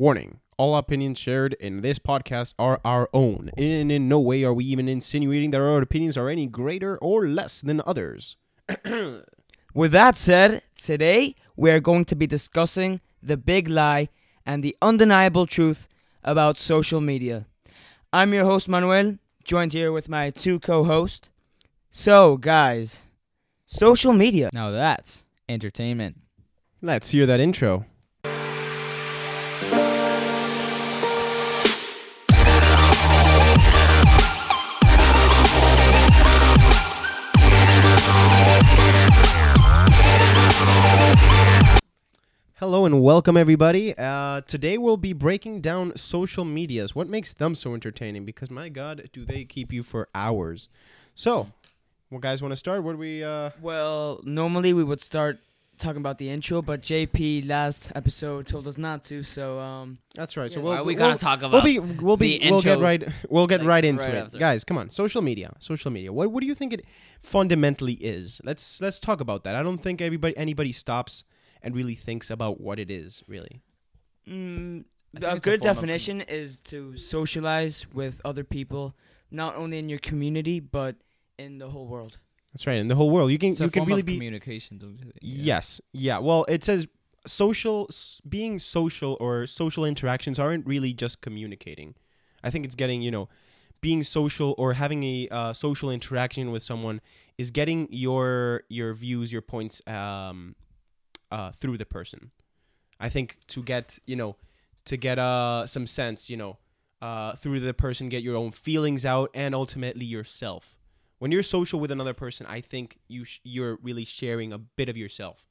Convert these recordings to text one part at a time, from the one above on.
Warning all opinions shared in this podcast are our own, and in no way are we even insinuating that our opinions are any greater or less than others. With that said, today we are going to be discussing the big lie and the undeniable truth about social media. I'm your host, Manuel, joined here with my two co hosts. So, guys, social media. Now that's entertainment. Let's hear that intro. And welcome, everybody. Uh, today we'll be breaking down social medias. What makes them so entertaining? Because my God, do they keep you for hours? So, well, guys, want to start? What do we? Uh, Well, normally we would start talking about the intro, but JP last episode told us not to, so um that's right. So we'll, Why are we we'll, gonna talk about we'll be we'll be the we'll get right we'll get like, right into right it, after? guys. Come on, social media, social media. What what do you think it fundamentally is? Let's let's talk about that. I don't think everybody anybody stops and really thinks about what it is. Really, mm, a it's a good of definition is to socialize with other people, not only in your community but in the whole world. that's right. In the whole world, you can It's you a can really of be communication. Don't you think? Yeah. Yes. Yeah. Well, it says social s- being social or social interactions aren't really just communicating. I think it's getting, you know, being social or having a uh, social interaction with someone is getting your your views, your points um uh through the person. I think to get, you know, to get uh some sense, you know, uh through the person get your own feelings out and ultimately yourself. When you're social with another person, I think you sh- you're really sharing a bit of yourself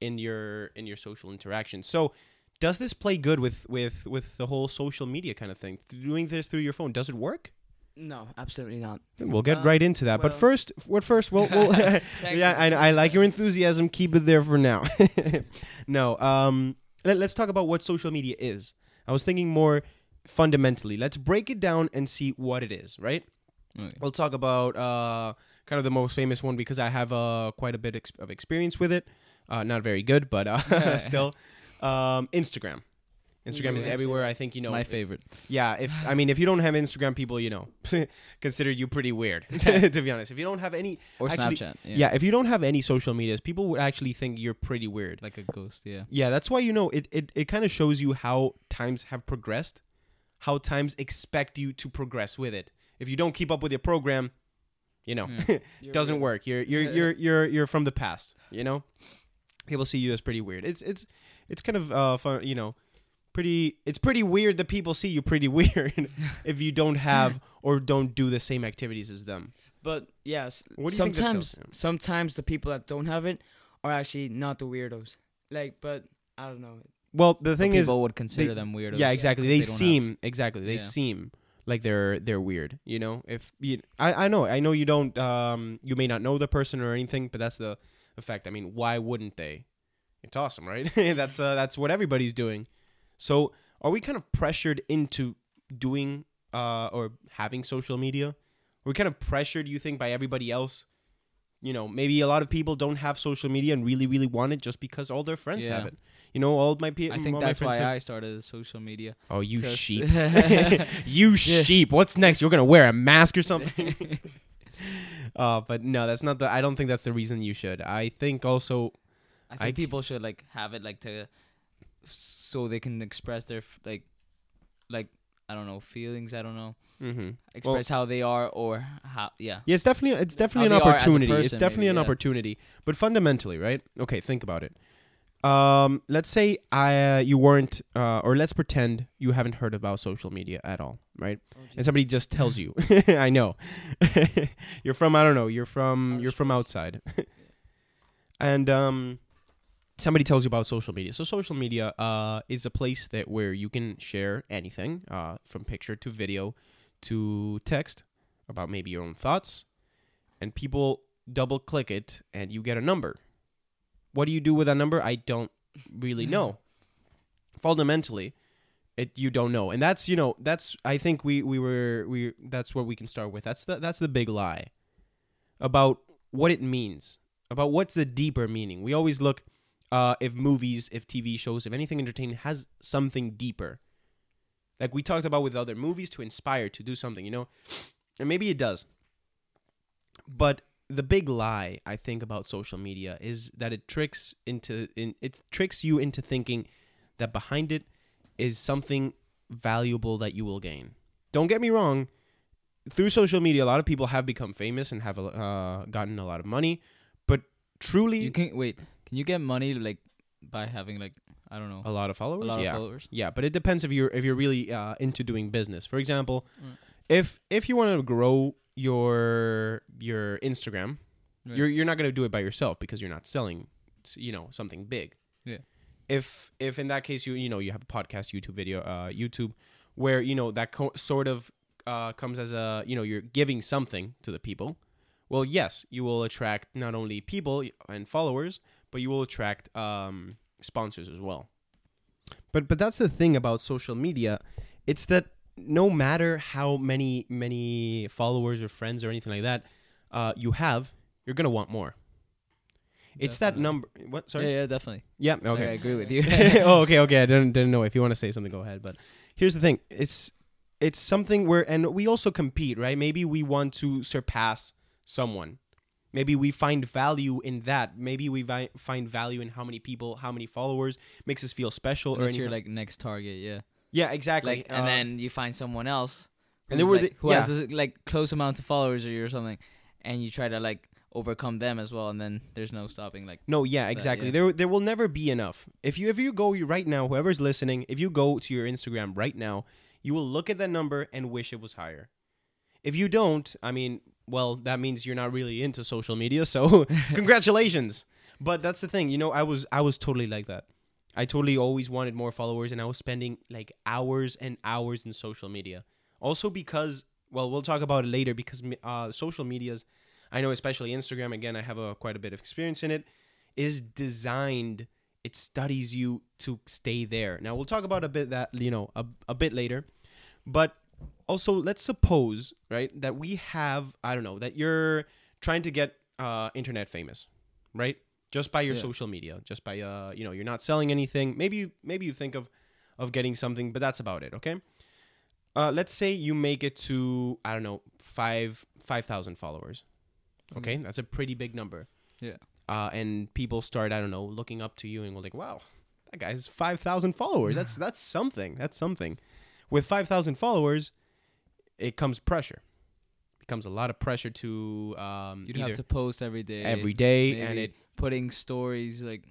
in your in your social interaction. So, does this play good with with with the whole social media kind of thing? Doing this through your phone, does it work? No, absolutely not. We'll get Um, right into that. but first, what first? We'll, we'll yeah. I, I like your enthusiasm. Keep it there for now. no, um, let, let's talk about what social media is. I was thinking more fundamentally. Let's break it down and see what it is. Right? Okay. We'll talk about uh, kind of the most famous one because I have uh, quite a bit ex- of experience with it. Uh, not very good, but uh, still. Um, Instagram. Instagram is everywhere. I think you know. My if- favorite. Yeah, if I mean, if you don't have Instagram, people, you know, consider you pretty weird. to be honest, if you don't have any, Or Actually, Snapchat. yeah. Yeah. if you don't have any social medias, people would actually think you're pretty weird. Like a ghost. Yeah. Yeah, that's why you know it. It, it kind of shows you how times have progressed, how times expect you to progress with it. If you don't keep up with your program, you know, Yeah. Doesn't weird. work. You're you're you're you're you're from the past. You know, people see you as pretty weird. It's it's it's kind of uh fun. You know, pretty. It's pretty weird that people see you pretty weird if you don't have or don't do the same activities as them. But yes, What do you think that sometimes sometimes the people that don't have it are actually not the weirdos. Like, but I don't know. Well, the But thing is, people would consider they- them weirdos. yeah, exactly. They, they don't have- seem exactly. They Yeah. seem like they're they're weird. You know, if you, I I know I know you don't um you may not know the person or anything, but that's the effect. I mean, why wouldn't they? It's awesome, right? that's uh, that's what everybody's doing. So, are we kind of pressured into doing uh or having social media? Are we kind of pressured, you think, by everybody else? You know, maybe a lot of people don't have social media and really, really want it just because all their friends Yeah. have it. You know, all my people. I think that's why I started social media. Oh, you sheep. you sheep. What's next? You're gonna wear a mask or something? uh, but no, that's not the. I don't think that's the reason you should. I think also. I think people should like have it like to, so they can express their f- like, like I don't know feelings. I don't know hmm express how they are or how yeah. Yeah, it's definitely it's definitely How an they are as a opportunity. it's definitely maybe, an yeah. opportunity. But fundamentally, right? Okay, think about it. Um, let's say I uh, you weren't, uh, or let's pretend you haven't heard about social media at all, right? and somebody just tells you i know you're from i don't know you're from Outer you're from outside and um somebody tells you about social media. So social media uh is a place that where you can share anything uh from picture to video to text about maybe your own thoughts and people double click it and you get a number. What do you do with that number? I don't really know. Fundamentally it you don't know. And that's you know that's i think we we were we that's what we can start with. That's the that's the big lie about what it means about what's the deeper meaning. We always look uh, if movies, if TV shows, if anything entertaining has something deeper. Like we talked about with other movies to inspire to do something, you know? And maybe it does. But the big lie I think about social media is that it tricks into in it tricks you into thinking that behind it is something valuable that you will gain. Don't get me wrong, through social media a lot of people have become famous and have uh, gotten a lot of money, but truly You can't wait. Can you get money like by having like I don't know a lot of followers, a lot yeah. of followers? Yeah, but it depends if you're if you're really uh, into doing business. For example, Mm. if if you want to grow your your Instagram, you're you're not going to do it by yourself because you're not selling, you know, something big. Yeah. If if in that case you you know you have a podcast, YouTube video, uh, YouTube, where you know that co- sort of uh, comes as a you know you're giving something to the people. Well, yes, you will attract not only people and followers, but you will attract um, sponsors as well. But but that's the thing about social media, it's that no matter how many many followers or friends or anything like that uh, you have, you're gonna want more. It's that number. What? Sorry. Yeah, yeah, definitely. Yeah. Okay. I agree with you. oh, okay, okay. I didn't didn't know if you want to say something. Go ahead. But here's the thing. It's it's something where, and we also compete, right? Maybe we want to surpass someone. Maybe we find value in that. Maybe we vi- find value in how many people, how many followers makes us feel special or Unless anything. you're like next target, yeah. yeah, exactly. Like, and Uh, then you find someone else, And who's, were like, the- who has this, like close amounts of followers or you or something, and you try to like overcome them as well, and then there's no stopping. Like, No, yeah, exactly. yeah. There there will never be enough. If you if you go right now, whoever's listening, if you go to your Instagram right now, you will look at that number and wish it was higher. If you don't, I mean, well, that means you're not really into social media, so congratulations. But that's the thing, you know, I was I was totally like that. I totally always wanted more followers and I was spending like hours and hours in social media. Also because well, we'll talk about it later because uh, social medias I know especially Instagram again I have a quite a bit of experience in it is designed it studies you to stay there. Now we'll talk about a bit that you know a, a bit later. But also let's suppose, right, that we have I don't know, that you're trying to get uh internet famous, right? Just by your Yeah. social media, just by uh you know, you're not selling anything. Maybe you maybe you think of of getting something, but that's about it, okay? Uh let's say you make it to I don't know, 5 5,000 followers. Okay? That's a pretty big number yeah, uh, and people start I don't know looking up to you and go like, wow, that guy's five thousand followers. That's that's something. That's something. With five thousand followers, it comes pressure. It becomes a lot of pressure to um, you'd have to post every day, every day and it putting stories like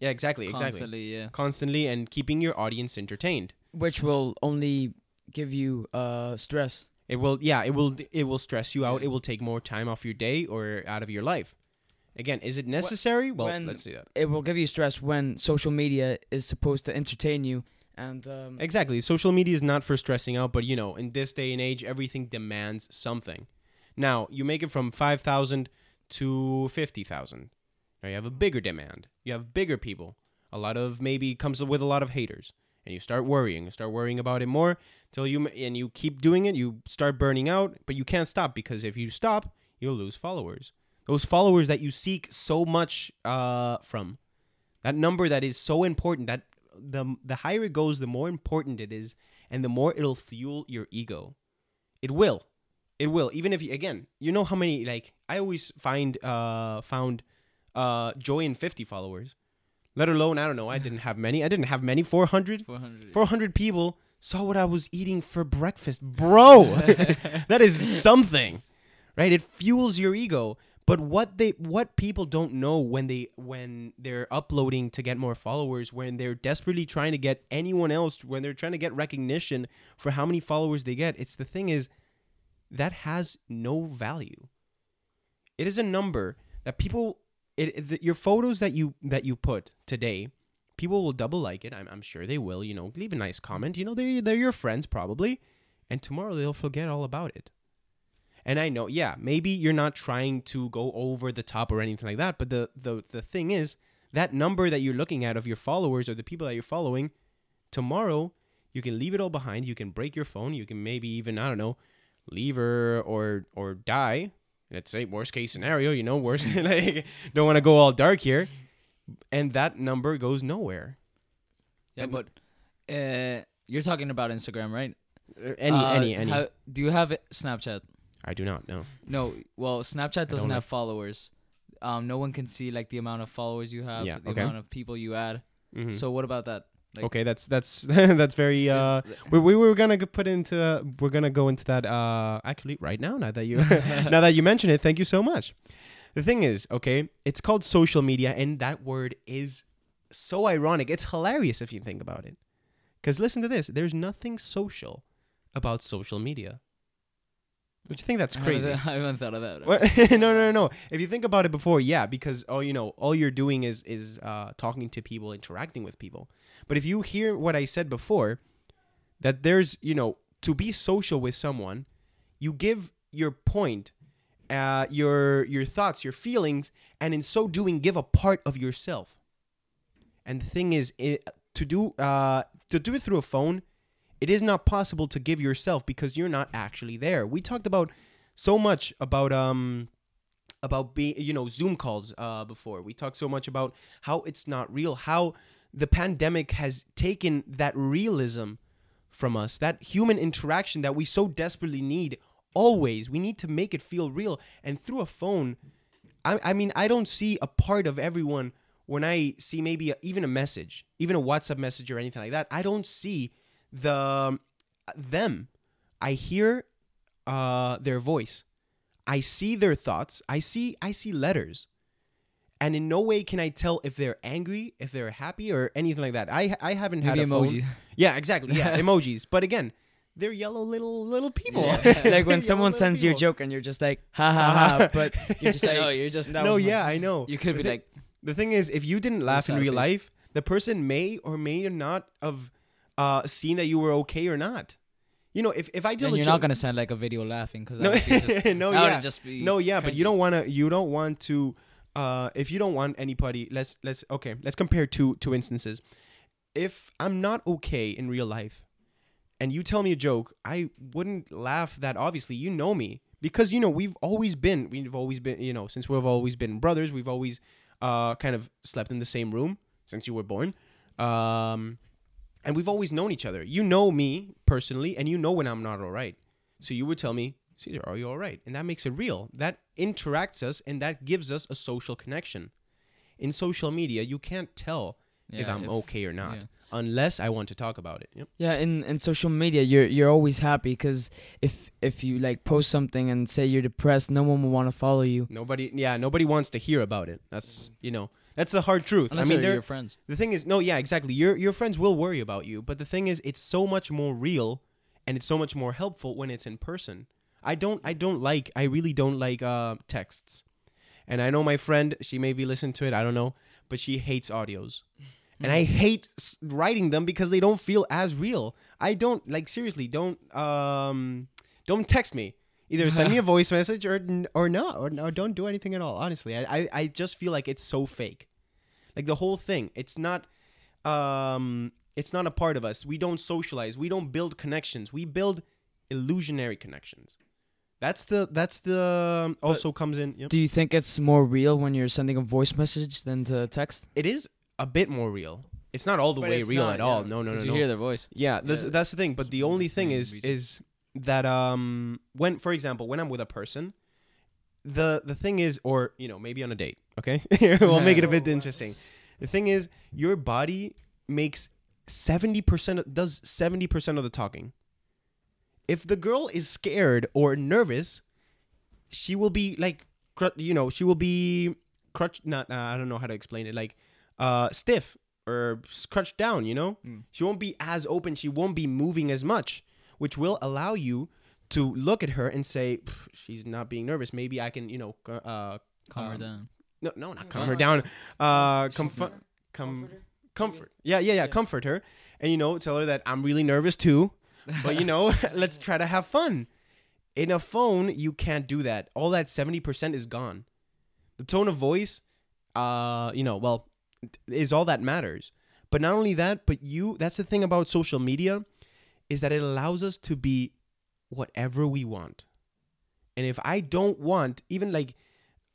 yeah exactly exactly constantly. Yeah, constantly and keeping your audience entertained. which will only give you uh stress. It will yeah it will it will stress you out. Yeah. It will take more time off your day or out of your life. Again, is it necessary? well, let's see that. It will give you stress when social media is supposed to entertain you and um, Exactly. Social media is not for stressing out, but you know, in this day and age, everything demands something. Now, you make it from 5,000 to 50,000. Now you have a bigger demand. You have bigger people. A lot of maybe comes with a lot of haters. And you start worrying. You start worrying about it more till you and you keep doing it, you start burning out, but you can't stop because if you stop, you'll lose followers. Those followers that you seek so much uh, from. That number that is so important that the the higher it goes, the more important it is, and the more it'll fuel your ego. It will, it will. Even if you again, you know how many like I always find uh found uh joy in fifty followers. Let alone I don't know. I didn't have many. I didn't have many. 400, four hundred. 400 people saw what I was eating for breakfast, bro. that is something, right? It fuels your ego. But what they what people don't know when they when they're uploading to get more followers, when they're desperately trying to get anyone else, when they're trying to get recognition for how many followers they get, it's the thing is that has no value. It is a number that people it, the, your photos that you that you put today, people will double like it. I'm, I'm sure they will. You know, leave a nice comment. You know, they they're your friends probably, and tomorrow they'll forget all about it. And I know, yeah, maybe you're not trying to go over the top or anything like that, but the the the thing is that number that you're looking at of your followers or the people that you're following, tomorrow you can leave it all behind. You can break your phone. You can maybe even I don't know, leave her or or die. Let's say worst case scenario, you know, worst. like, don't want to go all dark here. and that number goes nowhere. Yeah, but uh, you're talking about Instagram, right? Any, Uh, any, any. how- do you have Snapchat? I do not know. No. Well, Snapchat doesn't have followers. Um, no one can see like the amount of followers you have, Yeah, the okay. amount of people you add. Mhm. So what about that? like- okay, that's that's that's very. Uh, we, we were gonna g- put into uh, we're gonna go into that uh actually right now now that you now that you mention it thank you so much the thing is okay it's called social media and that word is so ironic it's hilarious if you think about it because listen to this there's nothing social about social media don't you think that's I haven't- crazy I haven't thought of that. no, no, no, no. If you think about it before, yeah, because oh, you know, all you're doing is is uh, talking to people, interacting with people. But if you hear what I said before, that there's you know to be social with someone, you give your point, uh, your your thoughts, your feelings, and in so doing, give a part of yourself. And the thing is, it, to do uh, to do it through a phone, it is not possible to give yourself because you're not actually there. We talked about so much about um about being you know Zoom calls uh before. We talked so much about how it's not real, how the pandemic has taken that realism from us, that human interaction that we so desperately need always. We need to make it feel real. And through a phone, I, I mean, I don't see a part of everyone when I see maybe a, even a message, even a WhatsApp message or anything like that. I don't see the them. I hear uh, their voice. I see their thoughts. I see I see letters. And in no way can I tell if they're angry, if they're happy, or anything like that. I I haven't Maybe had a phone. emojis. Yeah, exactly. Yeah, emojis. But again, they're yellow little little people. like when someone little sends you a joke and you're just like, ha ha ha, but you're just like, no, you're just That No, was my- yeah, I know. you could The be thi- like, the thing is, if you didn't laugh in real face. life, the person may or may not have uh, seen that you were okay or not. You know, if if I tell then you're joke, not gonna send like a video laughing because no, just, no, yeah, just be no, yeah, but you don't want to. You don't want to. Uh, if you don't want anybody, let's let's okay, let's compare two two instances. If I'm not okay in real life, and you tell me a joke, I wouldn't laugh that obviously. You know me because you know we've always been we've always been you know since we've always been brothers. We've always uh kind of slept in the same room since you were born. Um, and we've always known each other. You know me personally, and you know when I'm not all right. So you would tell me, Caesar, are you all right? And that makes it real. That interacts us, and that gives us a social connection. In social media, you can't tell if I'm okay or not yeah. unless I want to talk about it. Yep. Yeah, in, in social media, you're you're always happy because if if you like post something and say you're depressed, no one will want to follow you. Nobody, yeah, nobody wants to hear about it. That's you know, that's the hard truth. Unless I mean, they're your friends. The thing is, no, yeah, exactly. Your your friends will worry about you, but the thing is, it's so much more real, and it's so much more helpful when it's in person. I don't, I don't like, I really don't like uh, texts, and I know my friend, she maybe listened to it, I don't know, but she hates audios, and I hate writing them because they don't feel as real. I don't like seriously, don't um, don't text me. Either send me a voice message or or not, or, or don't do anything at all. Honestly, I, I I just feel like it's so fake like the whole thing it's not um it's not a part of us we don't socialize we don't build connections we build illusionary connections that's the that's the um, also comes in yep. Do you think it's more real when you're sending a voice message than to text? it is a bit more real it's not all the But way real not, at all yeah, no no no 'Cause no you hear their voice. yeah, that's, Yeah. that's the thing. But the only thing is reason. is that um when for example when I'm with a person, the the thing is or you know maybe on a date, okay, we'll make it a bit interesting. The thing is your body makes seventy percent does seventy percent of the talking. If the girl is scared or nervous, she will be like you know she will be crutch not uh, I don't know how to explain it like uh stiff or scrunched down you know Mm. she won't be as open she won't be moving as much which will allow you to look at her and say she's not being nervous. Maybe I can you know uh Calm her um, down. no no not calm her down. uh she's comfort not- com- comfort yeah, yeah yeah comfort her. And you know tell her that I'm really nervous too. But you know let's try to have fun. In a phone you can't do that. All that 70% is gone. The tone of voice uh you know well is all that matters. But not only that but you that's the thing about social media is that it allows us to be whatever we want and if i don't want even like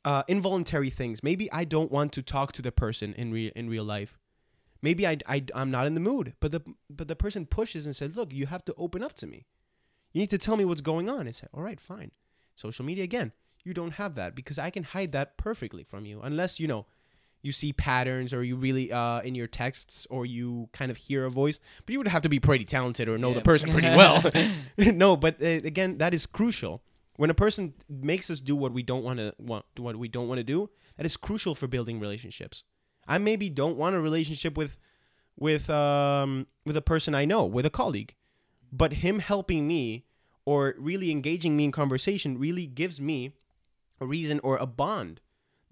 uh, involuntary things. Maybe I don't want to talk to the person in real in real life. Maybe I, I I'm not in the mood, but the but the person pushes and says, "Look, you have to open up to me. You need to tell me what's going on." I say, "All right, fine." Social media again. You don't have that because I can hide that perfectly from you, unless you know you see patterns or you really uh, in your texts or you kind of hear a voice. But you would have to be pretty talented or know the person pretty well. no, but uh, again, that is crucial. When a person makes us do what we don't want to want, what we don't want to do, that is crucial for building relationships. I maybe don't want a relationship with, with um with a person I know, with a colleague, but him helping me or really engaging me in conversation really gives me a reason or a bond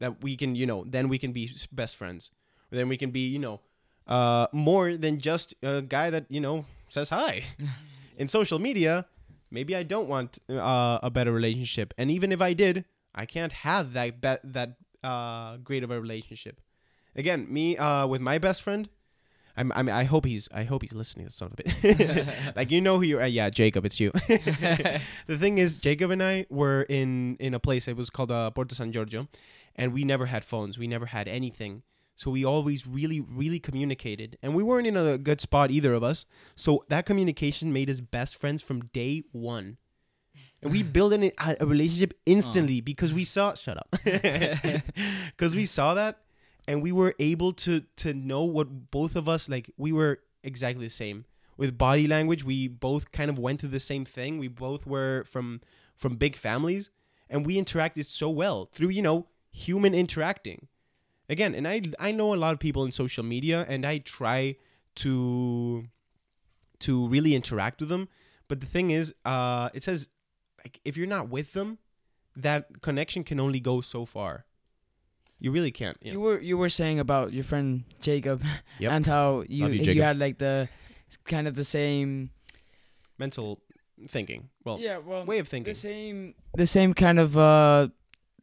that we can, you know, then we can be best friends, or then we can be, you know, uh, more than just a guy that you know says hi. in social media, maybe I don't want uh, a better relationship, and even if I did, I can't have that be- that uh, great of a relationship. Again, me uh, with my best friend. I'm, I mean, I hope he's. I hope he's listening to son of a bit. like you know who you are. Yeah, Jacob, it's you. the thing is, Jacob and I were in in a place. It was called uh, Porto San Giorgio, and we never had phones. We never had anything. So we always really, really communicated, and we weren't in a good spot either of us. So that communication made us best friends from day one, and we built an, a, relationship instantly because we saw. Shut up. Because we saw that, and we were able to to know what both of us like. We were exactly the same with body language. We both kind of went to the same thing. We both were from from big families, and we interacted so well through you know human interacting. Again and i i know a lot of people in social media and i try to to really interact with them. But the thing is uh it says like if you're not with them that connection can only go so far. You really can't you You were you were saying about your friend Jacob Yep. and how you you, you, had like the kind of the same mental thinking. Well yeah well way of thinking. the same the same kind of uh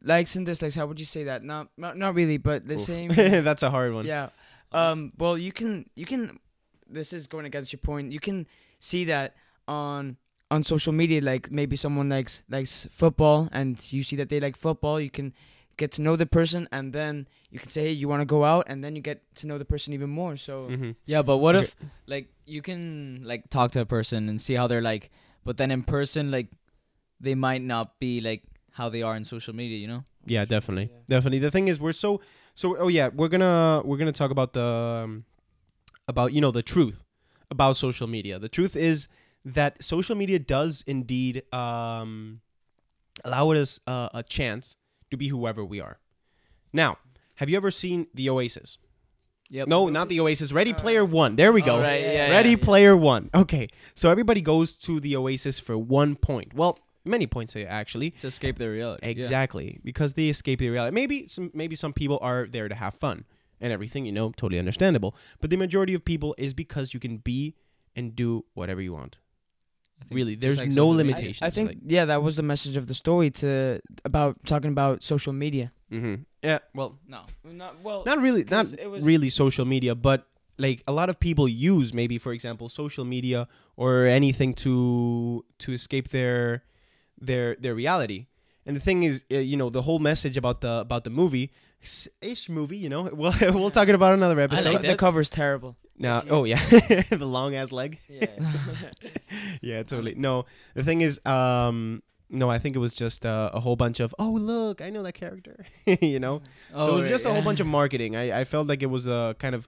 likes and dislikes. How would you say that? Not not, not really, but the Oof. same. that's a hard one yeah. Um. Well, you can you can. This is going against your point. You can see that on on social media. Like maybe someone likes likes football, and you see that they like football. You can get to know the person, and then you can say, "Hey, you want to go out?" And then you get to know the person even more. So hmm Yeah, but what Okay. if like you can like talk to a person and see how they're like, but then in person like they might not be like how they are in social media, you know? Yeah, definitely, Yeah. definitely. The thing is, we're so so. Oh yeah, we're gonna we're gonna talk about the um, about you know the truth about social media. The truth is that social media does indeed um, allow us uh, a chance to be whoever we are. Now, have you ever seen the Oasis? Yep. No, not the Oasis. Ready Player One. There we go. Right, yeah, Ready yeah. Player One. Okay, so everybody goes to the Oasis for one point. Well, many points actually. To escape their reality. yeah. Exactly, because they escape the reality. Maybe some maybe some people are there to have fun and everything, you know, totally understandable. But the majority of people is because you can be and do whatever you want. Really, there's like no social media. I, limitations. I think like- yeah, that was the message of the story to about talking about social media. Mhm. Yeah, well, No. Not well. not really, not 'cause it was- really social media, but like a lot of people use maybe, for example, social media or anything to to escape their their their reality. And the thing is, uh, you know, the whole message about the about the movie, s- ish movie, you know, we'll we'll talk about another I episode. like the that. cover's terrible. Now, Yeah. oh yeah, the long ass leg. Yeah. yeah, totally. No, the thing is, um, no, I think it was just uh, a whole bunch of, oh look, I know that character, you know. Oh, so it was right, just a whole bunch of marketing. I, I felt like it was a kind of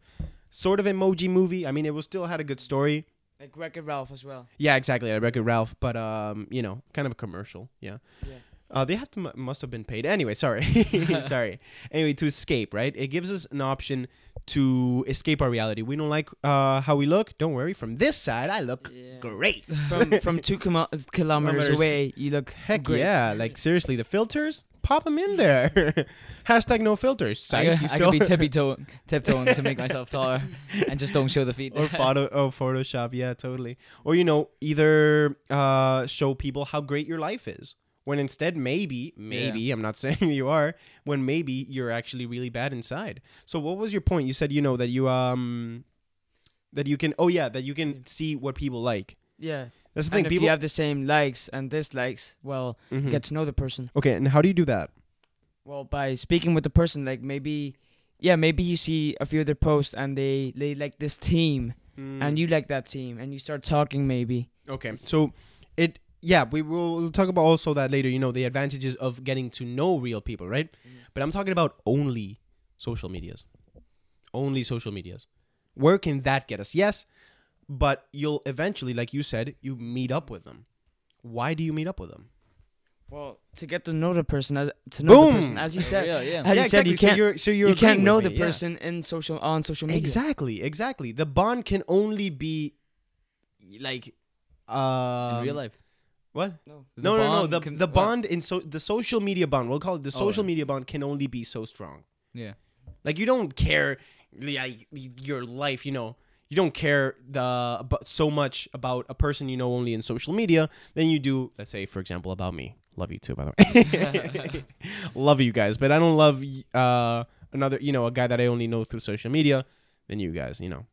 sort of emoji movie. I mean, it was still had a good story. Like Wreck It Ralph as well. Yeah, exactly. I reckon Ralph, but um, you know, kind of a commercial. Yeah. Yeah. Uh, they have to mu- must have been paid anyway. Sorry, sorry. Anyway, to escape, right? It gives us an option to escape our reality. We don't like uh, how we look. Don't worry. From this side, I look great. from from two kilo- kilometers Kilometers. away, you look Heck great. yeah! Like seriously, the filters, pop them in there. Hashtag no filters. I, Psych, could- I could be tippy tiptoeing to make myself taller, and just don't show the feet. or photo oh Photoshop. Yeah, totally. Or you know, either uh, show people how great your life is. When instead, maybe, maybe I'm not saying you are. When maybe you're actually really bad inside. So, what was your point? You said you know that you um that you can. Oh yeah, that you can see what people like. Yeah. That's the thing. if People you have the same likes and dislikes, well, Mhm. you get to know the person. okay. And how do you do that? Well, by speaking with the person, like maybe, yeah, maybe you see a few of their posts and they they like this team Mm. and you like that team and you start talking maybe. Okay, so it yeah we will we'll talk about also that later. You know the advantages of getting to know real people, right? But I'm talking about only social medias, only social medias. Where can that get us? Yes, but you'll eventually, like you said, you meet up with them. Why do you meet up with them? Well, to get to know the person, as to know the person, as you said, yeah, yeah. as you said, you exactly. can't So you're, so you're you can't know with the me, yeah. person in social on social media. Exactly, exactly. The bond can only be like uh in real life. What? No. No, no, no. The can- the what? bond in so the social media bond. We'll call it the Oh, social yeah. media bond can only be so strong. Yeah. Like you don't care, like your life. You know, you don't care the about so much about a person you know only in social media than you do. Let's say, for example, about me. Love you too, by the way. love you guys, but I don't love uh another. You know, a guy that I only know through social media than you guys. You know,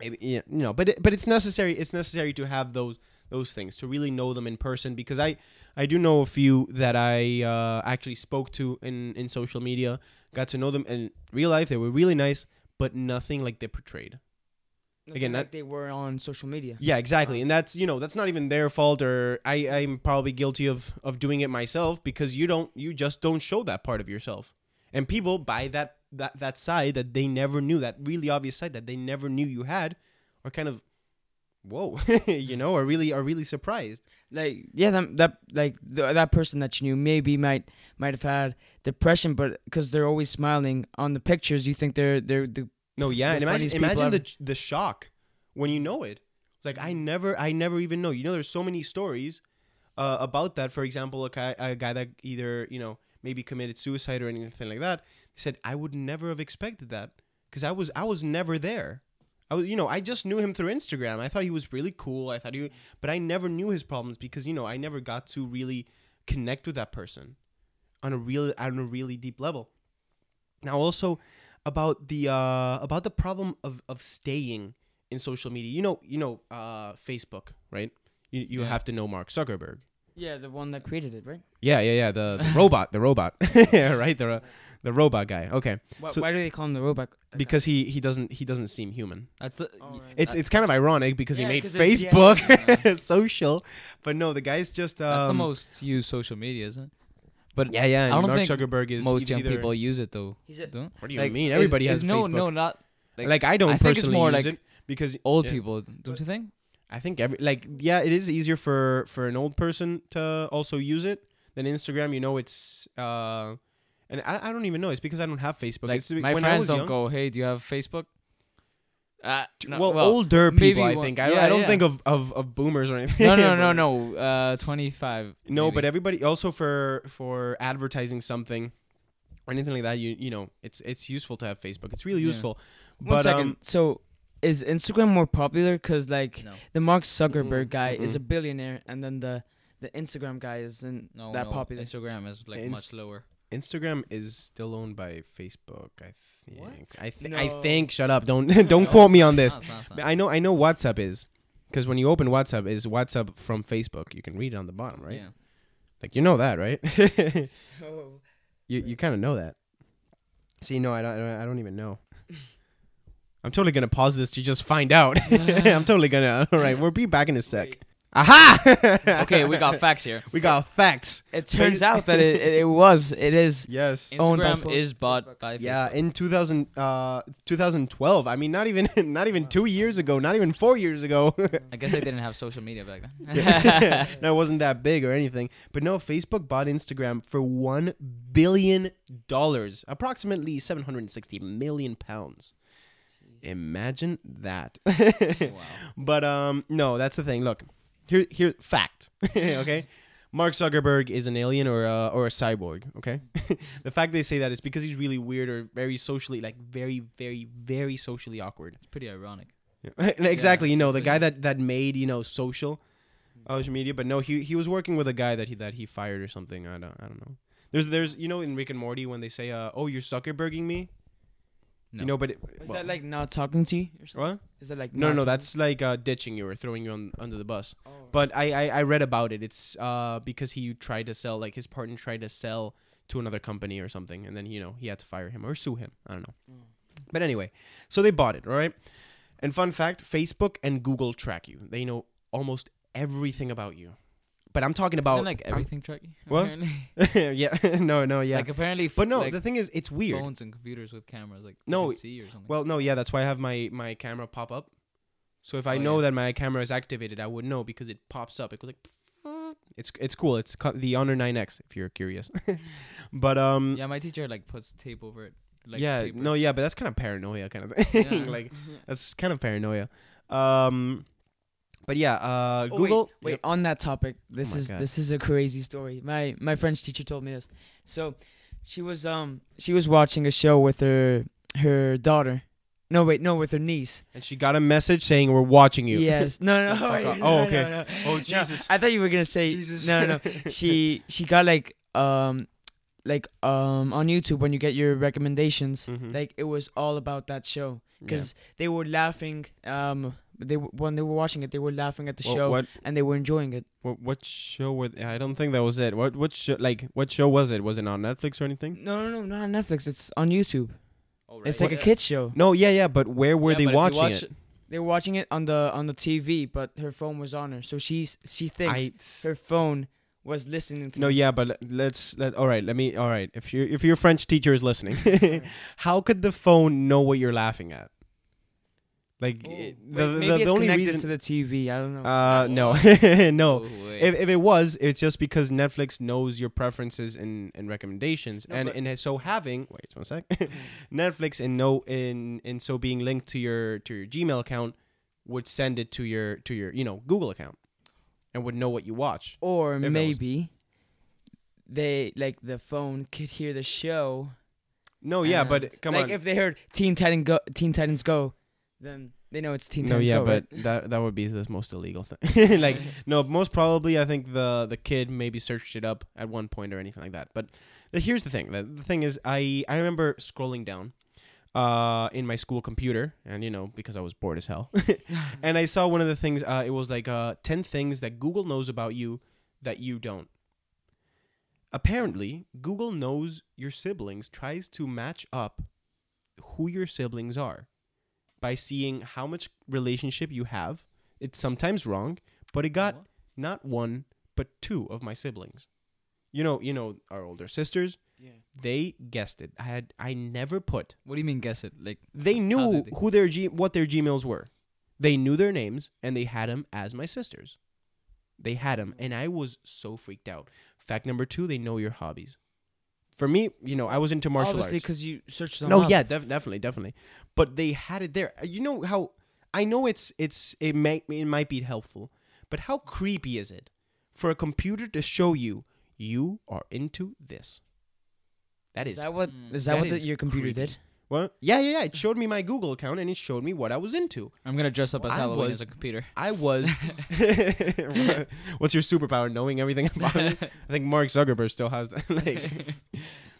maybe you know, but it, but it's necessary. It's necessary to have those those things to really know them in person because I I do know a few that I uh, actually spoke to in in social media, got to know them in real life. They were really nice, but nothing like they portrayed. Nothing Again, like that- they were on social media. Yeah, exactly, and that's you know that's not even their fault, or I I'm probably guilty of of doing it myself because you don't you just don't show that part of yourself, and people by that that that side that they never knew that really obvious side that they never knew you had, are kind of, whoa, you know, are really are really surprised. Like yeah, that, that like th- that person that you knew maybe might might have had depression, but because they're always smiling on the pictures, you think they're they're the No, yeah, the and imagine imagine the the shock when you know it. Like I never I never even know. You know, there's so many stories uh, about that. For example, a guy a guy that either you know maybe committed suicide or anything like that. He said I would never have expected that because I was I was never there. I was you know I just knew him through Instagram. I thought he was really cool. I thought he, but I never knew his problems because you know I never got to really connect with that person on a real on a really deep level. Now also about the uh about the problem of of staying in social media. You know, you know uh Facebook, right? You you Yeah. have to know Mark Zuckerberg. yeah the one that created it, right? Yeah, yeah, yeah, the, the robot, the robot. right? The the robot guy. Okay. Why, So- why do they call him the robot? Because he he doesn't he doesn't seem human. That's the. Oh, right. It's it's kind of ironic because Yeah, he made it's- yeah. Facebook social, but no, the guy's just um That's the most used social media, isn't it? But Yeah, yeah, I don't Mark think Zuckerberg is most young either- people use it though. He's a, Don't? What do you Like, mean? Everybody is has no, Facebook. no, not like, like, I don't I think it's personally more use like it because old yeah. people. Don't you think? I think every like yeah, it is easier for for an old person to also use it than Instagram. You know, it's uh, and I, I don't even know. It's because I don't have Facebook. Like it's my when I friends was don't young, go, "Hey, do you have Facebook?" Uh, no, well, older maybe people. I think I, yeah, I don't yeah. think of, of of boomers or anything. no, no, no, no. Uh, twenty-five. No, maybe. but everybody also for for advertising something or anything like that. You you know, it's it's useful to have Facebook. It's really useful. one but second. um, so is Instagram more popular? Cause like no, the Mark Zuckerberg Mm-mm, guy is a billionaire, and then the the Instagram guy isn't no, that no. popular. Instagram is like Inst- much lower. Instagram is still owned by Facebook. I think. What? I think. I think. Shut up! Don't don't No, quote me on this. not, it's not, it's not. I know I know WhatsApp is because when you open WhatsApp is WhatsApp from Facebook. You can read it on the bottom, right? Yeah. Like you know that, right? Oh. you you kind of know that. See, no, I don't. I don't- I don't even know. I'm totally gonna pause this to just find out. I'm totally gonna. All right, we'll be back in a sec. Wait. Aha! okay, we got facts here. we got facts. It turns out that it, it, it was it is Yes. Owned by Instagram Fo- is bought Facebook. by Facebook. Yeah, in 2000, uh, 2012. I mean, not even not even two years ago, not even four years ago. I guess I didn't have social media back then. no, it wasn't that big or anything. But no, Facebook bought Instagram for one billion dollars, approximately 760 million pounds. Imagine that. wow. But um, no, that's the thing. Look, here, here, fact. okay, Mark Zuckerberg is an alien or a, or a cyborg. Okay, the fact they say that is because he's really weird or very socially, like very, very, very socially awkward. It's pretty ironic. Yeah. exactly. you know, the guy that that made you know social social media, but no, he he was working with a guy that he that he fired or something. I don't I don't know. There's there's you know in Rick and Morty when they say uh oh you're Zuckerberging me. No. You know, but it, is well, that like not talking to you or something? what? Is that like No, not no, that's like uh, ditching you or throwing you on under the bus. Oh. But I, I, I read about it. It's uh because he tried to sell like his partner tried to sell to another company or something, and then you know he had to fire him or sue him. I don't know. Mm. But anyway, so they bought it, all right? And fun fact Facebook and Google track you. They know almost everything about you. But I'm talking about. Isn't, like I'm- everything. What? Apparently. yeah, no, no, yeah. Like apparently. f- but no, like, the thing is, it's weird. Phones and computers with cameras, like No, see or something. Well, no, yeah, that's why I have my my camera pop up. So if I Oh, know yeah. that my camera is activated, I would know because it pops up. It goes like. It's it's cool. It's co- the Honor 9X if you're curious. but um yeah, my teacher like puts tape over it. Like yeah, paper. no, yeah, but that's kind of paranoia kind of thing. Yeah. like that's kind of paranoia. Um but yeah, uh Oh, Google Wait, wait, on that topic, this my is God. this is a crazy story. My my French teacher told me this. So, she was um she was watching a show with her her daughter. No, wait, no, with her niece. and she got a message saying we're watching you. Yes. No, no. Wait, no, Oh, okay. no. Oh, Jesus. I thought you were gonna say Jesus. no, no, no. she she got like um like um on YouTube when you get your recommendations. Mhm. Like it was all about that show Yeah. because they were laughing. Um, they when they were watching it, they were laughing at the What- show what and they were enjoying it. what what show were They? I don't think that was it. What what show like what show was it? Was it on Netflix or anything? No, no, no, not on Netflix. It's on YouTube. Oh, right. It's right. like a uh, kids show. No, yeah, yeah, but where were Yeah, they but if you watching watch it? They were watching it on the on the TV, but her phone was on her, so she's she thinks I her phone was listening to. No, yeah, but let- let's let all right, let me all right. If your if your French teacher is listening, how could the phone know what you're laughing at? Like Oh, it- the, maybe the, it's the only connected reason to the TV. I don't know. uh no. no. Oh, if, if it was it's just because netflix knows your preferences and, and recommendations. No, and in so having wait one sec. Netflix and no in in so being linked to your to your gmail account would send it to your to your you know google account and would know what you watch. Or maybe they like the phone could hear the show. no yeah but come like on. Like if they heard Teen Titan Go, Teen Titans Go, then they know it's Teen no Titans yeah Go. but that that would be the most illegal thing. Like no most probably i think the the kid maybe searched it up at one point or anything like that. But the, here's the thing the, the thing is i i remember scrolling down uh in my school computer and you know because i was bored as hell. And i saw one of the things uh it was like uh 10 things that google knows about you that you don't. Apparently google knows your siblings tries to match up who your siblings are by seeing how much relationship you have. It's sometimes wrong but it got What? not one but two of my siblings. You know you know our older sisters yeah. they guessed it. I had i never put What do you mean guess it? Like they knew they- who their G- what their gmails were. They knew their names and they had them as my sisters. They had them mm. and i was so freaked out. Fact number two they know your hobbies for me you know i was into martial Obviously, arts because you searched them no up. yeah def- definitely definitely but they had it there you know how i know it's it's it may it might be helpful but how creepy is it for a computer to show you you are into this that Is is, that what Mm. that, that what the, your computer creepy. did? What? Yeah yeah yeah. It showed me my google account and it showed me what i was into. I'm gonna dress up as I Halloween was- as a computer. i was what's your superpower? Knowing everything about me? I think mark zuckerberg still has that like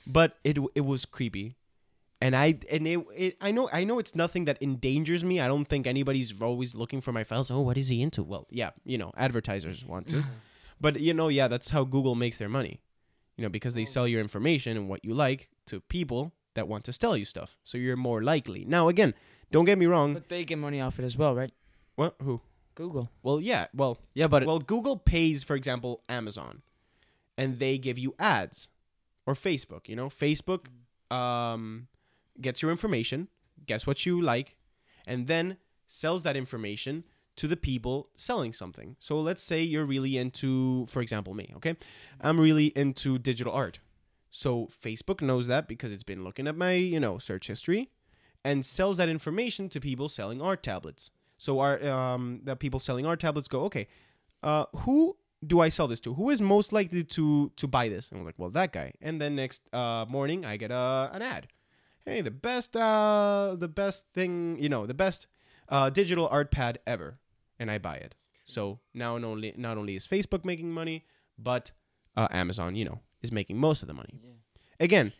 but it it was creepy. And i and it, it i know i know it's nothing that endangers me. I don't think anybody's always looking for my files. Oh what is he into? Well yeah you know advertisers want to. But you know yeah that's how google makes their money you know because they sell your information and what you like to people that want to sell you stuff so you're more likely now again don't get me wrong But they get money off it as well, right? what who Google. well yeah well Yeah, but well, Google pays, for example, Amazon, and they give you ads, or Facebook. You know, Facebook um, gets your information, guess what you like, and then sells that information to the people selling something. So let's say you're really into, for example, me. Okay, I'm really into digital art. So Facebook knows that because it's been looking at my, you know, search history, and sells that information to people selling art tablets. So our um, the people selling art tablets go, okay, uh, who do I sell this to? Who is most likely to to buy this? And I'm like, well, that guy. And then next uh, morning, I get a an ad. Hey, the best uh, the best thing, you know, the best uh, digital art pad ever, and I buy it. So now not only not only is Facebook making money, but uh, Amazon, you know, is making most of the money. Again,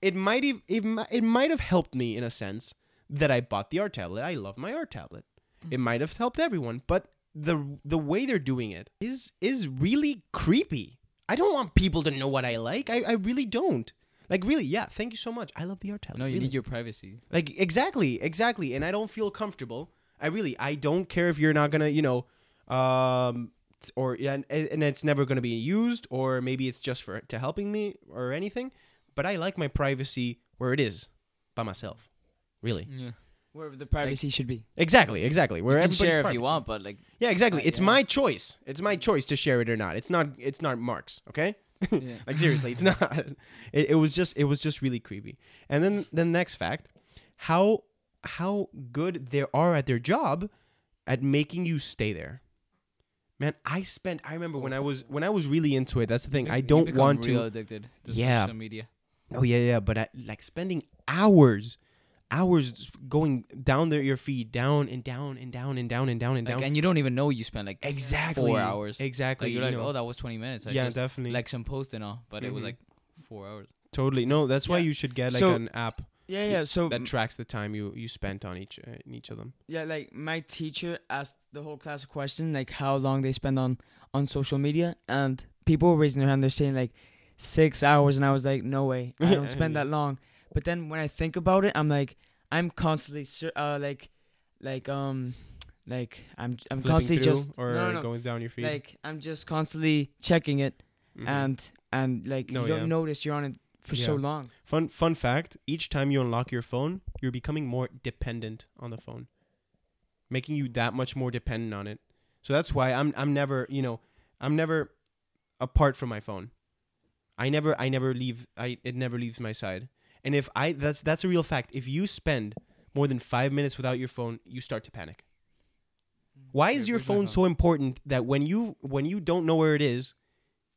it might ev- it, it might have helped me in a sense that I bought the art tablet. I love my art tablet. It might have helped everyone, but the the way they're doing it is is really creepy. I don't want people to know what I like. I, I really don't. Like really, yeah. Thank you so much. I love the art tablet. No, you really. need your privacy. Like exactly, exactly. And I don't feel comfortable. I really, I don't care if you're not gonna, you know, um, or yeah, and, and it's never gonna be used, or maybe it's just for to helping me or anything. But I like my privacy where it is, by myself. Really, Yeah. Where the privacy should be. exactly, exactly. Where you can everybody's share if privacy. you want, but like, Yeah, exactly. Uh, It's yeah. my choice. It's my choice to share it or not. It's not. It's not Mark's. Okay. yeah. Like seriously, it's not. It, it was just it was just really creepy. And then the next fact, how how good they are at their job at making you stay there. Man, I spent. I remember when I was when I was really into it. That's the thing. You I don't become want real to. addicted to Yeah. social media. Oh yeah, yeah. But I, like spending hours, hours going down there, your feed, down and down and down and down and down and Like, down. and you don't even know you spent like exactly. four hours. Exactly. Like you're you like, know. oh, that was 20 minutes. I yeah, just definitely. like some post and all, but it was Mhm. like four hours. Totally. No, that's why you should get like So- an app Yeah, yeah. So that tracks the time you you spent on each uh, in each of them. yeah, like my teacher asked the whole class a question, like how long they spend on on social media, and people were raising their hand. They're saying like six hours, and I was like, no way, I don't spend that long. But then when I think about it, I'm like, I'm constantly uh like, like um, like I'm I'm Flipping constantly just or no, no, going down your feed. like I'm just constantly checking it, Mhm. and and like No, you don't yeah. notice you're on it for so long. fun fun fact: each time you unlock your phone, you're becoming more dependent on the phone, making you that much more dependent on it. So that's why I'm I'm never you know I'm never apart from my phone. I never I never leave I it never leaves my side. And if I that's that's a real fact. If you spend more than five minutes without your phone, you start to panic. Mm, why is your phone phone? so important that when you when you don't know where it is,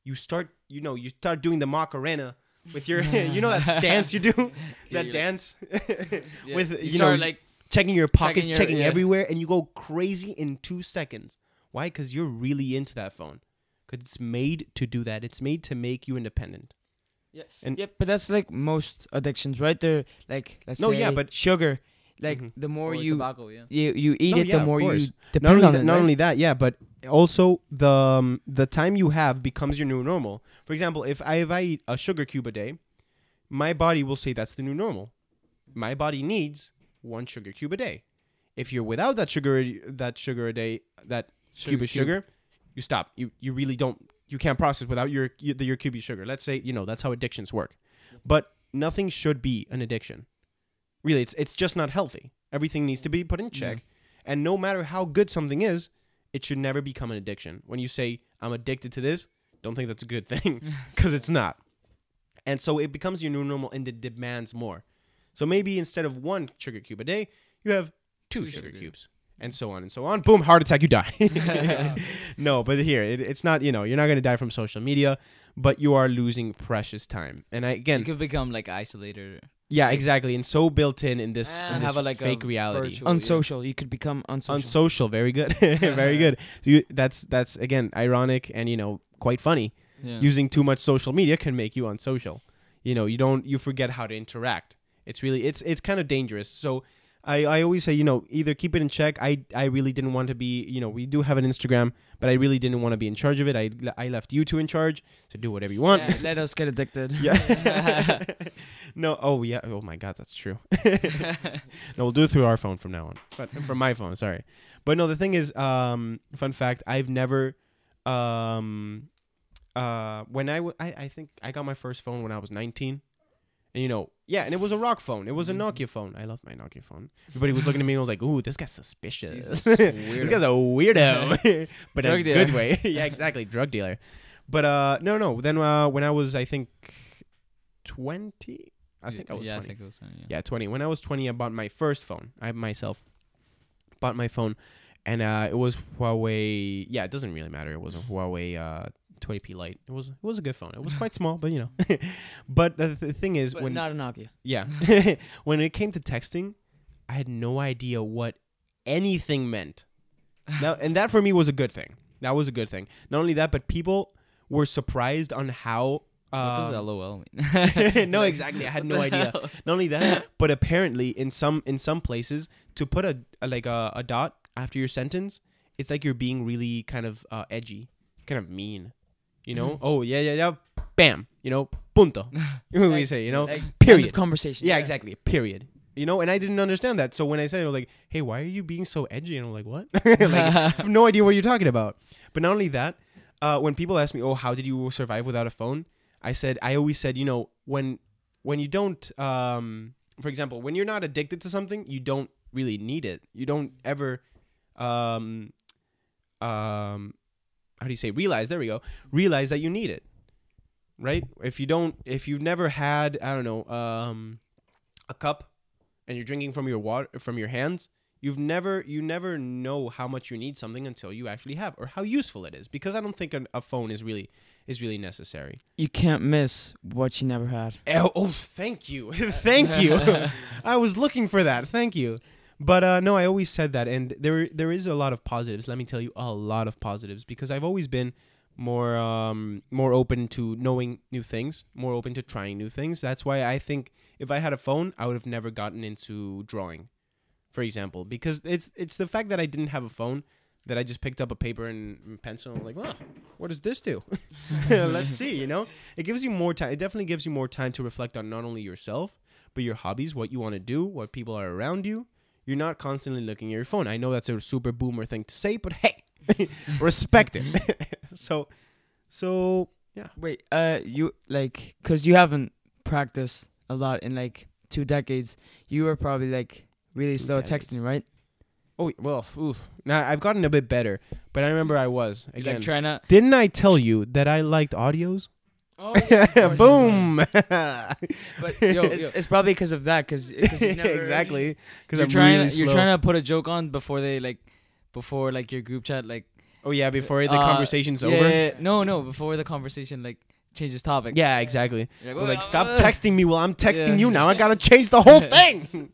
you start you know you start doing the Macarena with your you know that stance you do Yeah, that like- dance yeah, with you, you, start know like checking your pockets, your- checking yeah. everywhere, and you go crazy in two seconds. Why? Because you're really into that phone. Because it's made to do that. It's made to make you independent. Yeah. And- Yeah, but that's like most addictions, right? They're like let's No, say yeah, but- sugar. Like Mhm. the more or you tobacco, yeah. you you eat No, it, yeah, the more you depend not only on that, it. not right? only that, yeah, but also the um, the time you have becomes your new normal. For example, if I if I eat a sugar cube a day, my body will say that's the new normal. My body needs one sugar cube a day. If you're without that sugar that sugar a day, that cube of sugar, you stop. You you really don't. You can't process without your your, your cube of sugar. Let's say you know that's how addictions work, but nothing should be an addiction. Really, it's it's just not healthy. Everything needs to be put in check, and no matter how good something is, it should never become an addiction. When you say I'm addicted to this, don't think that's a good thing because it's not. And so it becomes your new normal and it demands more. So maybe instead of one sugar cube a day, you have two, Two sugar sugar cubes. And so on and so on. Boom, heart attack, you die. no, but here, it, it's not, you know, you're not going to die from social media, but you are losing precious time. And I, You again, could become like isolated. Yeah, exactly. And so built in in this, Ah. in this have a, like, a fake reality. virtual- yeah. unsocial. You could become unsocial. Unsocial, very good. very good. So you, that's, that's, again, ironic and, you know, quite funny. Yeah. using too much social media can make you unsocial. You know, you don't you forget how to interact. It's really it's it's kind of dangerous. So I, I always say, you know, either keep it in check. I I really didn't want to be, you know, we do have an Instagram, but I really didn't want to be in charge of it. I I left you two in charge, so do whatever you want. Yeah, let us get addicted. Yeah. no, oh yeah. Oh my god, that's true. no, we'll do it through our phone from now on. But from my phone, sorry. But no, the thing is, um, fun fact, I've never um uh when I, w- I I think I got my first phone when I was 19. And you know, yeah, and it was a rock phone. It was a Nokia phone. I love my Nokia phone. Everybody was looking at me and was like, "Ooh, this guy's suspicious. Jesus, this guy's a weirdo." but in Drug a dealer. good way. yeah, exactly, drug dealer. But uh no, no. Then uh when I was I think 20, I think I was yeah, 20. I think it was. uh, Yeah. Yeah, 20. When I was 20, I bought my first phone. I myself bought my phone, and uh, it was Huawei. Yeah, it doesn't really matter. It was a Huawei uh, 20p light. It was it was a good phone. It was quite small, but you know. but the, the thing is, But when not a Nokia. yeah, when it came to texting, I had no idea what anything meant. Now, and that for me was a good thing. That was a good thing. Not only that, but people were surprised on how. what does um, LOL mean? no, exactly. I had no idea. Not only that, but apparently in some in some places to put a, a like a, a dot after your sentence, it's like you're being really kind of uh, edgy, kind of mean. You know? oh yeah, yeah, yeah. Bam. You know, punto. we Like- say, you know, Like, period. of conversation. yeah, exactly. Period. You know, and I didn't understand that. So when I said, I was like, "Hey, why are you being so edgy?" and I'm like, "What?" like, I have no idea what you're talking about. But not only that, uh, when people ask me, "Oh, how did you survive without a phone?" I said, I always said, you know, when when you don't, um, for example, when you're not addicted to something, you don't really need it. You don't ever, um, um, how do you say? Realize. There we go. Realize that you need it, right? If you don't, if you've never had, I don't know, um, a cup, and you're drinking from your water from your hands, you've never you never know how much you need something until you actually have or how useful it is because i don't think an, a phone is really is really necessary You can't miss what you never had. oh, oh thank you thank you i was looking for that thank you but uh, no i always said that and there there is a lot of positives let me tell you a lot of positives because i've always been more um more open to knowing new things more open to trying new things that's why i think if i had a phone i would have never gotten into drawing for example, because it's it's the fact that I didn't have a phone that I just picked up a paper and, pencil and like, well, what does this do? Let's see, you know? It gives you more time. It definitely gives you more time to reflect on not only yourself, but your hobbies, what you want to do, what people are around you. You're not constantly looking at your phone. I know that's a super boomer thing to say, but hey, respect it. so so yeah. Wait, uh, you like, cause you haven't practiced a lot in like two decades. You were probably like really Two slow decades. texting, right? Oh well, oof. now I've gotten a bit better, but I remember I was again. like trying to. Didn't I tell you that I liked audios? Oh, Boom! But yo, it's, it's probably because of that, because exactly. Because You're I'm trying. really to, you're slow. trying to put a joke on before they like, before like your group chat like. Oh yeah, before the uh, conversation's yeah, over. yeah, yeah. No, no. Before the conversation like changes topic. Yeah, exactly. You're We're like, "Oh, stop uh." texting me while I'm texting Yeah. you. Now I gotta change the whole thing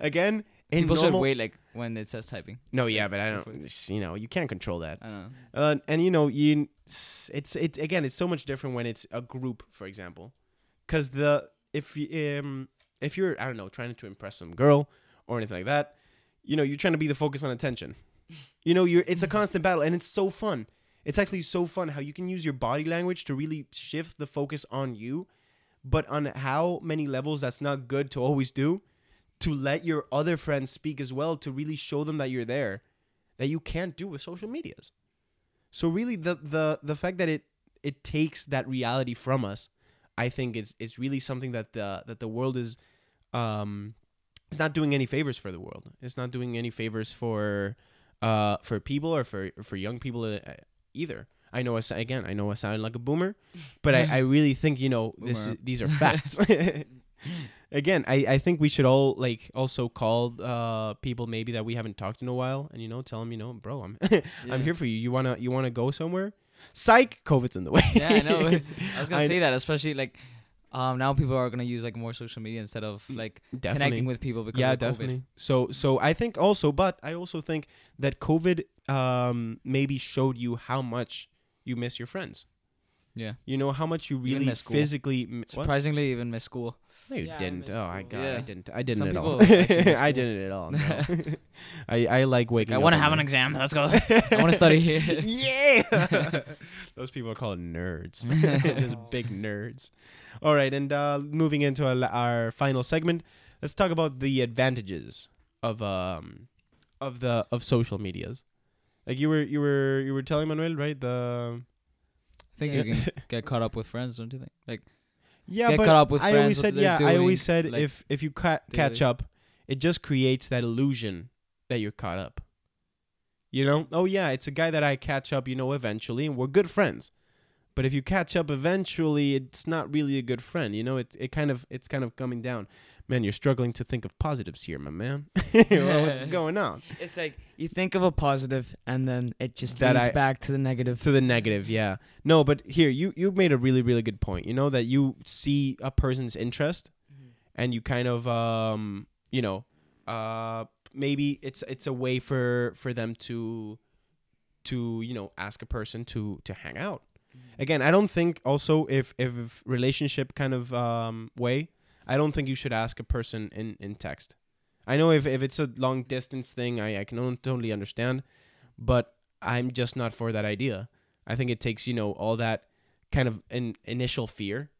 again. In People should wait like when it says typing. No, yeah, but I don't. You know, you can't control that. I know. Uh, and you know, you, it's it again. It's so much different when it's a group, for example, because the if you um if you're I don't know trying to impress some girl or anything like that, you know, you're trying to be the focus on attention. You know, you're it's a constant battle, and it's so fun. It's actually so fun how you can use your body language to really shift the focus on you, but on how many levels that's not good to always do. To let your other friends speak as well, to really show them that you're there, that you can't do with social medias. So really, the the the fact that it it takes that reality from us, I think is is really something that the that the world is, um, it's not doing any favors for the world. It's not doing any favors for, uh, for people or for for young people uh, either. I know I again. I know I sound like a boomer, but I, I really think you know this Boomer. is, these are facts. again, I, I think we should all like also call uh people maybe that we haven't talked in a while, and you know tell them you know bro I'm I'm here for you. You wanna you wanna go somewhere? Psych, COVID's in the way. Yeah, I know. I was gonna I- say that, especially like, um, now people are gonna use like more social media instead of like Definitely. connecting with people because yeah, of COVID. definitely. So so I think also, but I also think that COVID um maybe showed you how much you miss your friends. Yeah. You know how much you really miss physically. m- What? Surprisingly, even miss school. No, you Yeah, I didn't. missed Oh, I school. got. I Yeah. didn't. I didn't Some at all. people actually miss I school. didn't at all. No. I I like It's like, waking. I want to have an exam. Let's go. I want to study. yeah. Those people are called nerds. Just big nerds. All right, and uh, moving into our, our final segment, let's talk about the advantages of um of the of social medias. Like you were you were you were telling Manuel, right? The I think you can get caught up with friends, don't you think? Like, yeah, get but caught up with I friends, always what said they're yeah. I always said like, if if you ca- catch up, it just creates that illusion that you're caught up. You know? Oh yeah, it's a guy that I catch up, you know, eventually, and we're good friends. But if you catch up eventually, it's not really a good friend. You know, it it kind of it's kind of coming down. Man, you're struggling to think of positives here, my man. well, what's going on? It's like you think of a positive, and then it just That leads I- back to the negative. to the negative yeah no but here you you made a really really good point you know that you see a person's interest and you kind of um you know uh maybe it's it's a way for for them to to you know ask a person to to hang out again i don't think also if if relationship kind of um way i don't think you should ask a person in in text i know if if it's a long distance thing i i can totally understand but i'm just not for that idea i think it takes you know all that kind of an initial fear,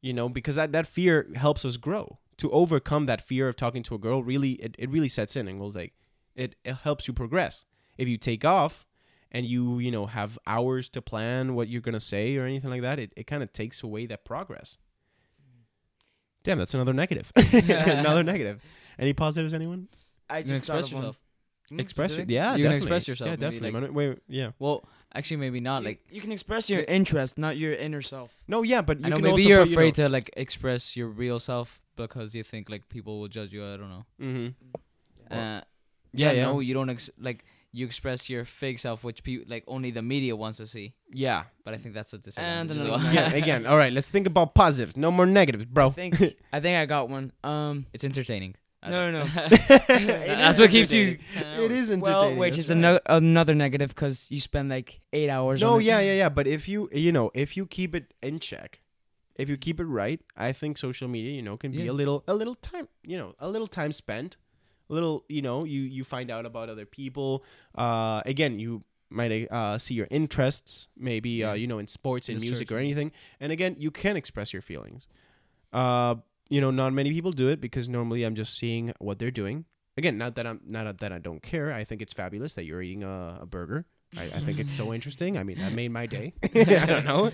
you know, because that that fear helps us grow. To overcome that fear of talking to a girl, really, it, it really sets in and goes like, it, it helps you progress. If you take off and you you know have hours to plan what you're gonna say or anything like that, it, it kind of takes away that progress. Damn, that's another negative. another negative. Any positives, anyone? I can just express yourself. Mm, Express sorry? Yeah, You can express yourself, Yeah, maybe, definitely. like- Wait, yeah. Well, actually, maybe not. You- Like, you can express your interest, not your inner self. No, yeah, but you I know can maybe also you're put, you afraid to like express your real self because you think like people will judge you. I don't know. Mm-hmm. Uh, Yeah, yeah, yeah. no, you don't ex- like you express your fake self, which people like only the media wants to see. Yeah. But I think that's a And disadvantage. as another- well. yeah. Again, all right. Let's think about positives. No more negatives, bro. I think I think I got one. Um, it's entertaining. No, no, no. that's what keeps you. It is entertaining. well, which is right. ano- another negative because you spend like eight hours. No, on it. yeah, yeah, yeah. But if you, you know, if you keep it in check, if you keep it right, I think social media, you know, can be Yeah. a little, a little time, you know, a little time spent, a little, you know, you you find out about other people. Uh, again, you might uh see your interests, maybe Yeah. uh, you know, in sports, in The music, search. or anything. And again, you can express your feelings. Uh, you know, not many people do it because normally I'm just seeing what they're doing. Again, not that I'm not that I don't care. I think it's fabulous that you're eating a, a burger. I, I think it's so interesting. I mean, that made my day. I don't know,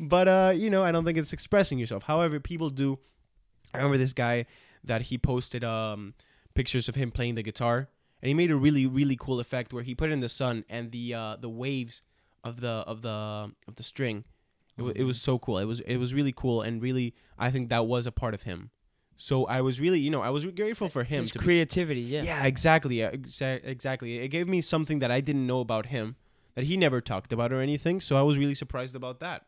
but uh, you know, I don't think it's expressing yourself. However, people do. I remember this guy that he posted um pictures of him playing the guitar, and he made a really really cool effect where he put it in the sun and the uh the waves of the of the of the string. It, wa it was so cool. It was it was really cool and really I think that was a part of him. So I was really you know I was grateful for him His to be creativity. Yeah. yeah, exactly. Yeah, exa- exactly. It gave me something that I didn't know about him that he never talked about or anything. So I was really surprised about that.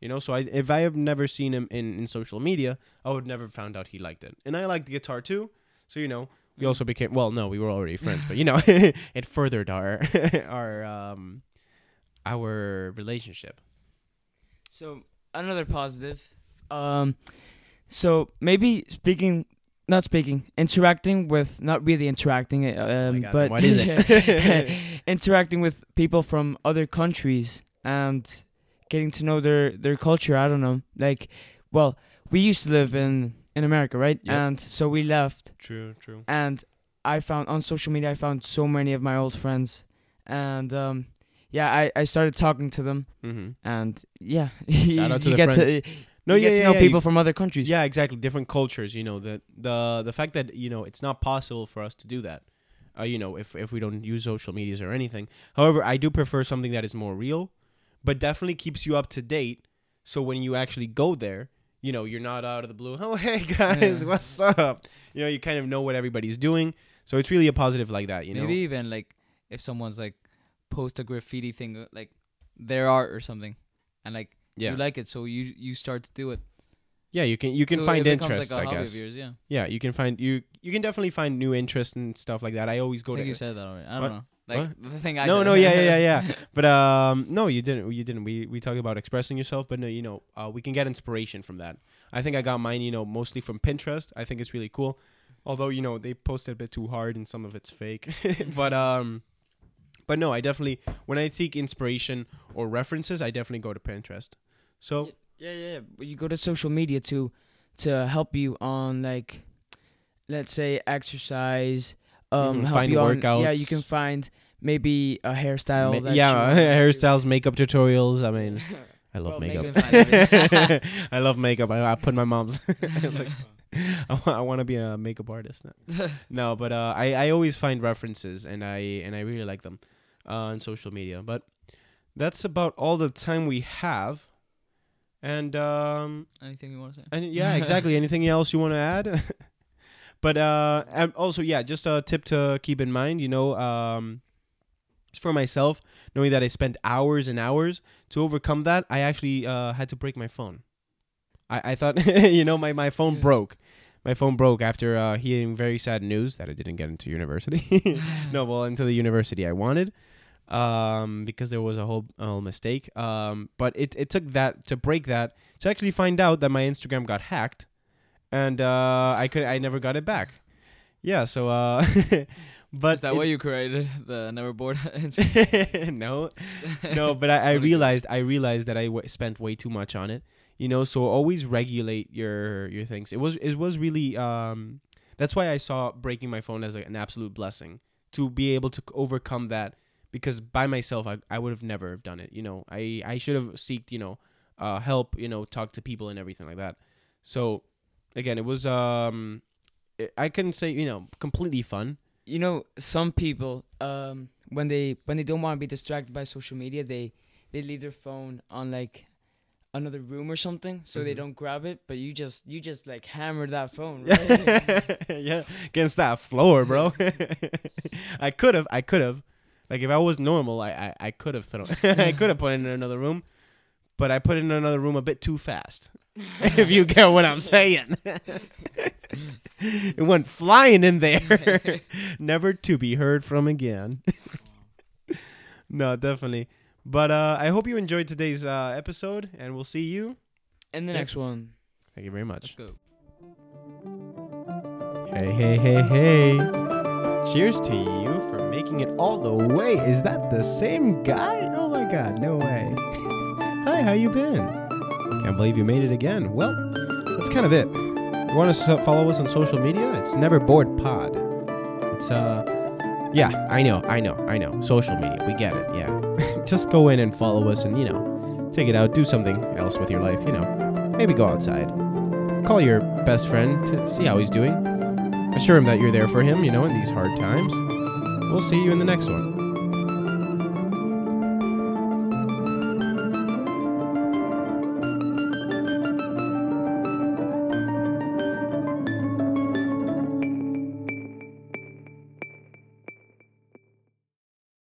You know, so I, if I have never seen him in, in social media, I would never found out he liked it. And I liked the guitar too. So you know, we also became well. No, we were already friends, but you know, it furthered our our um our relationship. So another positive. Um, so maybe speaking, not speaking, interacting with, not really interacting, uh, um, God, but what is it? interacting with people from other countries and getting to know their their culture. I don't know, like, well, we used to live in in America, right? Yep. And so we left, True, true. and I found on social media, I found so many of my old friends, and um, yeah, I I started talking to them, Mm-hmm. and yeah, Shout out to you the get friends. to No, you yeah, get to yeah, know yeah, people you- from other countries. Yeah, exactly. Different cultures. You know, the the the fact that you know it's not possible for us to do that. Uh, you know, if if we don't use social medias or anything. However, I do prefer something that is more real, but definitely keeps you up to date. So when you actually go there, you know, you're not out of the blue. Oh, hey guys, Yeah. what's up? You know, you kind of know what everybody's doing. So it's really a positive like that. You know. Maybe even like if someone's like post a graffiti thing uh, like their art or something, and like Yeah. you like it, so you you start to do it. yeah, you can you can So find interests. like I guess. yours. Yeah, Yeah, you can find you you can definitely find new interests and stuff like that. I always go I think to you said that already. I don't What? know. Like the thing I no, said. no, yeah, yeah, yeah, yeah. But um, no, you didn't. You didn't. We we talked about expressing yourself, but no, you know, uh, we can get inspiration from that. I think I got mine, you know, mostly from Pinterest. I think it's really cool. Although you know they posted a bit too hard and some of it's fake, but um, but no, I definitely when I seek inspiration or references, I definitely go to Pinterest. So Yeah, yeah, yeah. But You go to social media to to help you on like let's say exercise, um Mhm, help find you on- yeah, you can find maybe a hairstyle ma- that yeah, you wanna do. hairstyles, makeup tutorials. I mean, I love Well, makeup. makeup- I love makeup. I, I put my mom's. like, I, want to be a makeup artist now. no, but uh, I I always find references and I and I really like them uh, on social media. But that's about all the time we have. And um Anything you want to say? and yeah, exactly. Anything else you want to add? But uh and also yeah, just a tip to keep in mind, you know, um for myself, knowing that I spent hours and hours to overcome that, I actually uh had to break my phone. I I thought you know, my my phone Yeah. broke. My phone broke after uh hearing very sad news that I didn't get into university. no, well, into the university I wanted. Um, because there was a whole, a whole mistake. Um, but it, it took that to break that to actually find out that my Instagram got hacked, and uh, I could I never got it back. Yeah, so uh, but Is that it- why you created the never bored? no, no, but I, I realized I realized that I w- spent way too much on it. You know, so always regulate your your things. It was it was really um that's why I saw breaking my phone as like an absolute blessing to be able to overcome that because by myself I, I would have never have done it. You know, I I should have seeked you know uh help. You know, talk to people and everything like that. So again, it was um I- I couldn't say you know completely fun. you know some people um when they when they don't want to be distracted by social media they they leave their phone on like another room or something so they Mhm. don't grab it but you just you just like hammered that phone right? yeah, against that floor, bro. I could have, I could have, like if I was normal, I, I, I could have thrown, I could have put it in another room, but I put it in another room a bit too fast. if you get what I'm saying, it went flying in there, never to be heard from again. no, definitely. But uh, I hope you enjoyed today's uh, episode, and we'll see you. in the Yeah. next one Thank you very much. Let's go. Hey, hey, hey, hey. Cheers to you for making it all the way. Is that the same guy? Oh my god, no way. Hi, how you been? Can't believe you made it again. Well, that's kind of it. You want to follow us on social media? It's Never Bored Pod. It's uh yeah, I know, I know, I know. Social media, we get it. Yeah. Just go in and follow us and, you know, take it out, do something else with your life, you know. Maybe go outside. Call your best friend to see how he's doing assure him that you're there for him, you know, in these hard times. We'll see you in the next one.